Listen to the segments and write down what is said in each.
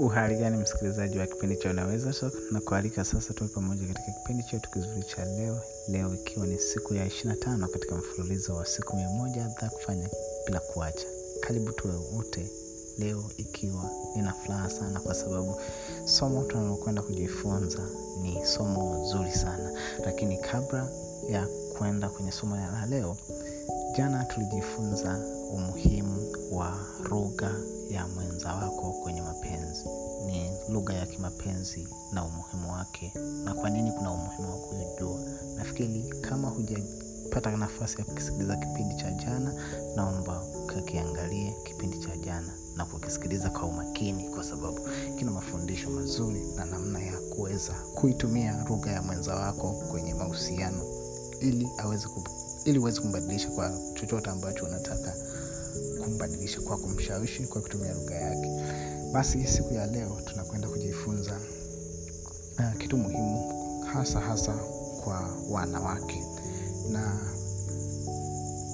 Uhali gani msikilizaji wa kipindi cha Unaweza So na kualika sasa tuwe pamoja katika kipindi chetu kizuri cha leo. Leo ikiwa ni siku ya 25 katika mfululizo wa siku mia moja za kufanya bila kuacha. Karibu tuwe wote leo, ikiwa nina furaha sana kwa sababu somo tunalokwenda kujifunza ni somo zuri sana, lakini kabla ya kwenda kwenye somo la leo, jana tulijifunza umuhimu wa lugha ya mwenza wako kwenye mapenzi. Ni lugha ya kimapenzi na umuhimu wake, na kwa nini kuna umuhimu wa kujua. Nafikiri kama hujapata nafasi ya kukisikiliza kipindi cha jana, naomba ukakiangalie kipindi cha jana na kukisikiliza kwa umakini, kwa sababu kina mafundisho mazuri na namna ya kuweza kuitumia lugha ya mwenza wako kwenye mahusiano ili aweze ili uweze kumbadilisha kwa chochote ambacho unataka kumbadilisha kwa kumshawishi kwa kutumia lugha yake. Basi siku ya leo tunakwenda kujifunza uh, kitu muhimu hasa hasa kwa wanawake, na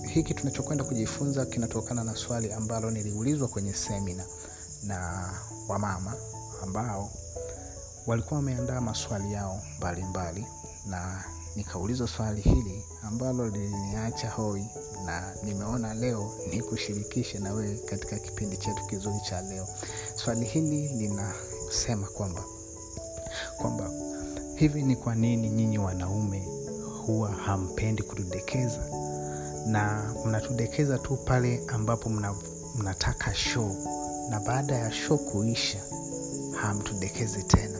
hiki tunachokwenda kujifunza kinatokana na swali ambalo niliulizwa kwenye semina na wamama ambao walikuwa wameandaa maswali yao mbalimbali mbali, na nikaulizwa swali hili ambalo liliniacha hoi na nimeona leo ni kushirikishe na wewe katika kipindi chetu kizuri cha leo. Swali hili linasema kwamba kwamba hivi ni kwa nini nyinyi wanaume huwa hampendi kutudekeza na mnatudekeza tu pale ambapo mna, mnataka show na baada ya show kuisha hamtudekezi tena.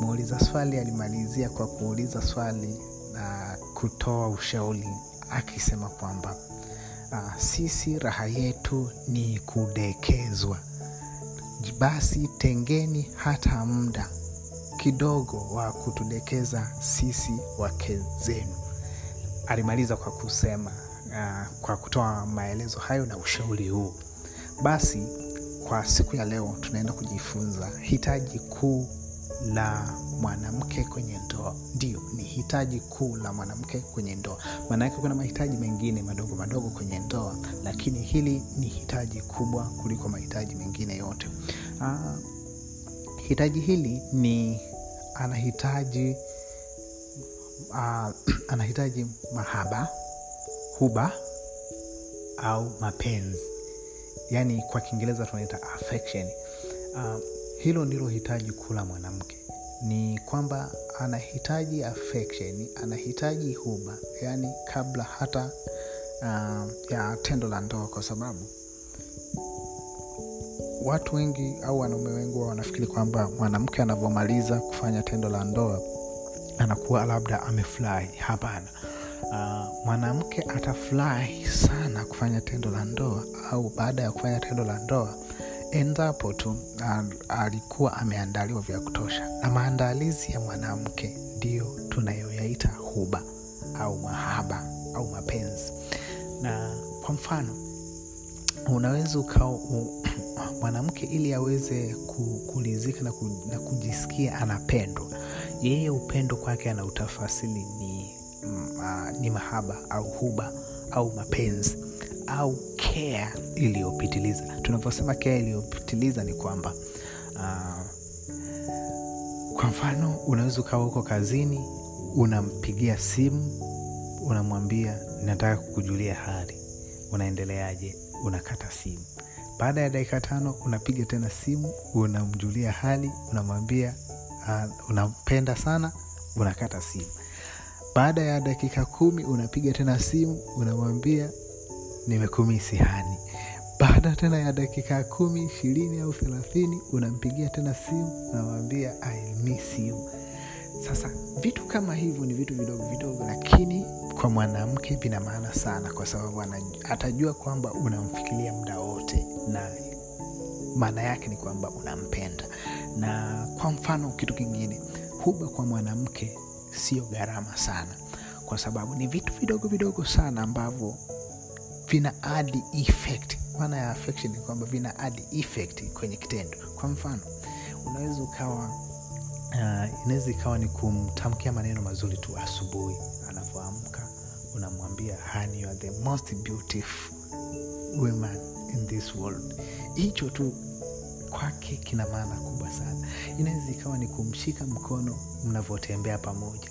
Muuliza swali alimalizia kwa kuuliza swali na kutoa ushauri akisema kwamba uh, sisi raha yetu ni kudekezwa, basi tengeni hata muda kidogo wa kutudekeza sisi wake zenu. Alimaliza kwa kusema uh, kwa kutoa maelezo hayo na ushauri huu. Basi kwa siku ya leo tunaenda kujifunza hitaji kuu la mwanamke kwenye ndoa. Ndio, ni hitaji kuu la mwanamke kwenye ndoa. maanake kuna mahitaji mengine madogo madogo kwenye ndoa, lakini hili ni hitaji kubwa kuliko mahitaji mengine yote. Aa, hitaji hili ni anahitaji uh, anahitaji mahaba, huba au mapenzi, yaani kwa Kiingereza tunaita affection. Uh, hilo ndilo hitaji kuu la mwanamke, ni kwamba anahitaji affection, anahitaji huba, yaani kabla hata uh, ya tendo la ndoa, kwa sababu watu wengi au wanaume wengi wanafikiri kwamba mwanamke anavyomaliza kufanya tendo la ndoa anakuwa labda amefurahi. Hapana. Uh, mwanamke atafurahi sana kufanya tendo la ndoa au baada ya kufanya tendo la ndoa endapo tu alikuwa ameandaliwa vya kutosha, na maandalizi ya mwanamke ndiyo tunayoyaita huba au mahaba au mapenzi. Na kwa mfano, unaweza ukawa mwanamke ili aweze kulizika na, ku, na kujisikia anapendwa, yeye upendo kwake ana utafasili ni, uh, ni mahaba au huba au mapenzi au care iliyopitiliza. Tunavyosema care iliyopitiliza ni kwamba uh, kwa mfano unaweza ukawa huko kazini, unampigia simu, unamwambia nataka kukujulia hali, unaendeleaje? Unakata simu. Baada ya dakika tano unapiga tena simu, unamjulia hali, unamwambia uh, unampenda sana, unakata simu. Baada ya dakika kumi unapiga tena simu, unamwambia nimekumisi hani. Baada tena ya dakika kumi ishirini au thelathini unampigia tena simu unamwambia I miss you. Sasa vitu kama hivyo ni vitu vidogo vidogo, lakini kwa mwanamke vina maana sana, kwa sababu atajua kwamba unamfikiria muda wote, na maana yake ni kwamba unampenda. Na kwa mfano, kitu kingine, huba kwa mwanamke sio gharama sana, kwa sababu ni vitu vidogo vidogo sana ambavyo vina add effect. Maana ya affection ni kwamba vina add effect kwenye kitendo. Kwa mfano, unaweza ukawa uh, inaweza ikawa ni kumtamkia maneno mazuri tu asubuhi anapoamka, unamwambia honey, you are the most beautiful woman in this world. Hicho tu kwake kina maana kubwa sana inaweza ikawa ni kumshika mkono mnavyotembea pamoja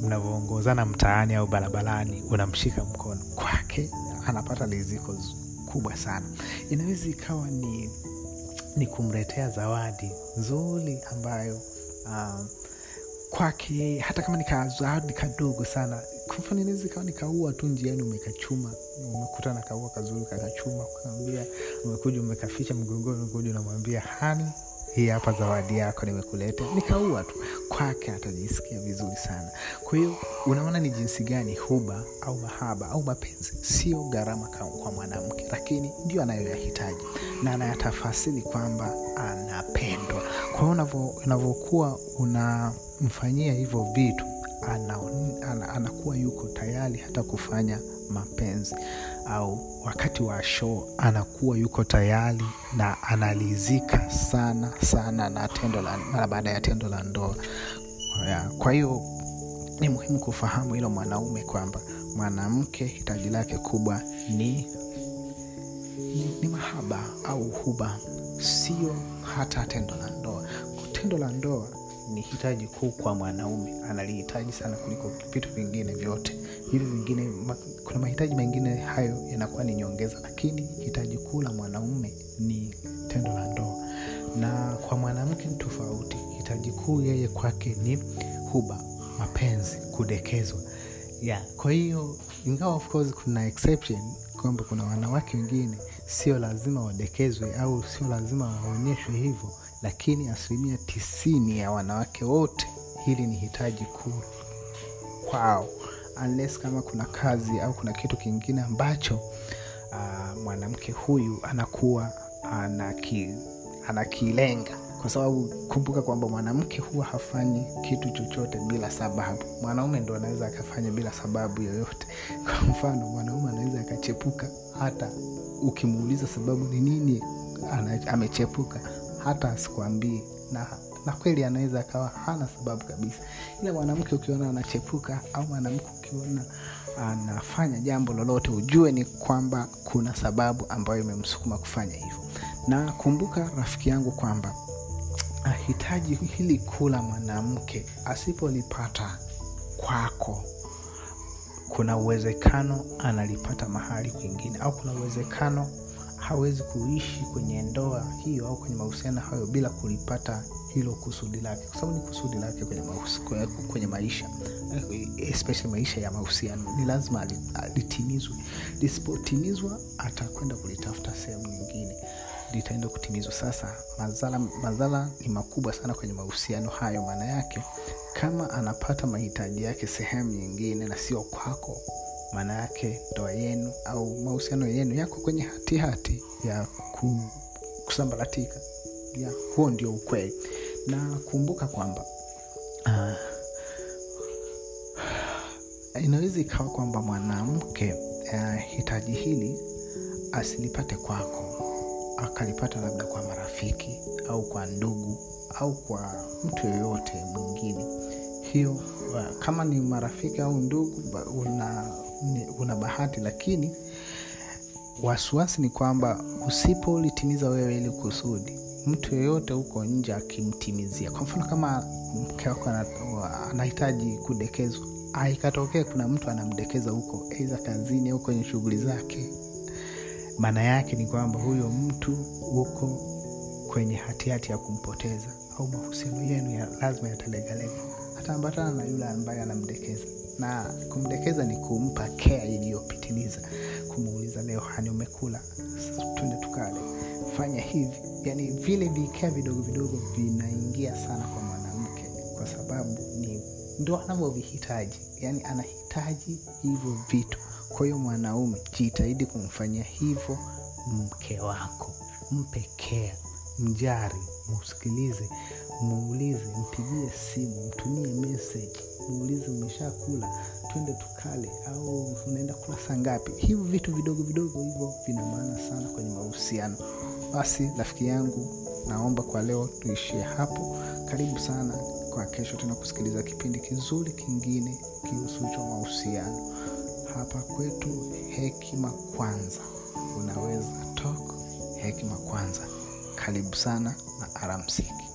mnavyoongozana mtaani au barabarani unamshika mkono. Kwake anapata liziko kubwa sana. Inaweza ikawa ni ni kumletea zawadi nzuri ambayo um, kwake hata kama nikazawadi kadogo sana. Kwa mfano inaweza ikawa nikaua tu njiani umekachuma umekuta na kaua kazuri kakachuma ukaambia umekuja umekaficha mgongoni umekuja unamwambia hani hii hapa zawadi yako nimekuleta. Nikaua tu. Kwake atajisikia vizuri sana. Kwa hiyo unaona ni jinsi gani huba au mahaba au mapenzi sio gharama kwa mwanamke lakini ndio anayoyahitaji. Na anayatafasiri kwamba anapendwa. Kwa hiyo unavyokuwa unamfanyia hivyo vitu ana, ana, anakuwa yuko tayari hata kufanya mapenzi au wakati wa show anakuwa yuko tayari na analizika sana sana na tendo la, mara baada ya tendo la ndoa. Kwa hiyo ni muhimu kufahamu hilo mwanaume kwamba mwanamke hitaji lake kubwa ni, ni, ni mahaba au huba sio hata tendo la ndoa. Tendo la ndoa ni hitaji kuu kwa mwanaume analihitaji sana kuliko vitu vingine vyote hivi vingine ma, kuna mahitaji mengine hayo yanakuwa ni nyongeza lakini hitaji kuu la mwanaume ni tendo la ndoa na kwa mwanamke ni tofauti hitaji kuu yeye kwake ni huba mapenzi kudekezwa yeah. kwa hiyo ingawa of course kuna exception kwamba kuna wanawake wengine sio lazima wadekezwe au sio lazima waonyeshwe hivyo lakini asilimia tisini ya wanawake wote hili ni hitaji kuu kwao. Unless kama kuna kazi au kuna kitu kingine ambacho uh, mwanamke huyu anakuwa anaki, anakilenga. Kwa sababu kumbuka kwamba mwanamke huwa hafanyi kitu chochote bila sababu. Mwanaume ndo anaweza akafanya bila sababu yoyote. Kwa mfano mwanaume anaweza akachepuka hata ukimuuliza sababu ni nini amechepuka hata asikuambie na na kweli anaweza akawa hana sababu kabisa. Ila mwanamke ukiona anachepuka au mwanamke ukiona anafanya jambo lolote ujue ni kwamba kuna sababu ambayo imemsukuma kufanya hivyo. Na kumbuka rafiki yangu kwamba hitaji hili kula mwanamke asipolipata kwako kuna uwezekano analipata mahali kwingine au kuna uwezekano hawezi kuishi kwenye ndoa hiyo au kwenye mahusiano hayo bila kulipata hilo kusudi lake. Kwa sababu ni kusudi lake kwenye, mahusi, kwenye maisha especially maisha ya mahusiano. Ni lazima litimizwe lisipotimizwa atakwenda kulitafuta sehemu nyingine. Litaenda kutimizwa. Sasa madhara madhara ni makubwa sana kwenye mahusiano hayo. Maana yake kama anapata mahitaji yake sehemu nyingine na sio kwako maana yake ndoa yenu au mahusiano yenu yako kwenye hatihati hati ya ku, kusambaratika. Ya huo ndio ukweli. Na kumbuka kwamba uh, inaweza ikawa kwamba mwanamke uh, hitaji hili asilipate kwako akalipata labda kwa marafiki au kwa ndugu au kwa mtu yoyote mwingine. Hiyo uh, kama ni marafiki au ndugu una, una bahati lakini wasiwasi ni kwamba usipolitimiza wewe ili kusudi mtu yeyote huko nje akimtimizia. Kwa mfano kama mke wako anahitaji kudekezwa aikatokea kuna mtu anamdekeza huko aidha kazini au kwenye shughuli zake maana yake ni kwamba huyo mtu huko kwenye hatihati ya kumpoteza au mahusiano yenu ya lazima yatalegalega ataambatana na yule ambaye anamdekeza na kumdekeza ni kumpa kea iliyopitiliza. Kumuuliza leo hani umekula? Twende tukale. Fanya hivi. Yani vile vikea vidogo vidogo vinaingia sana kwa mwanamke kwa sababu ni ndo anavyovihitaji. Yani anahitaji hivyo vitu. Kwa hiyo mwanaume jitahidi kumfanyia hivyo mke wako. Mpe kea mjari msikilize muulize mpigie simu mtumie message muulize umeshakula twende tukale au unaenda kula saa ngapi. Hivyo vitu vidogo vidogo hivyo vina maana sana kwenye mahusiano. Basi rafiki yangu naomba kwa leo tuishie hapo. Karibu sana kwa kesho tena kusikiliza kipindi kizuri kingine kihusucho mahusiano. Hapa kwetu hekima kwanza. Unaweza talk hekima kwanza karibu sana na alamsiki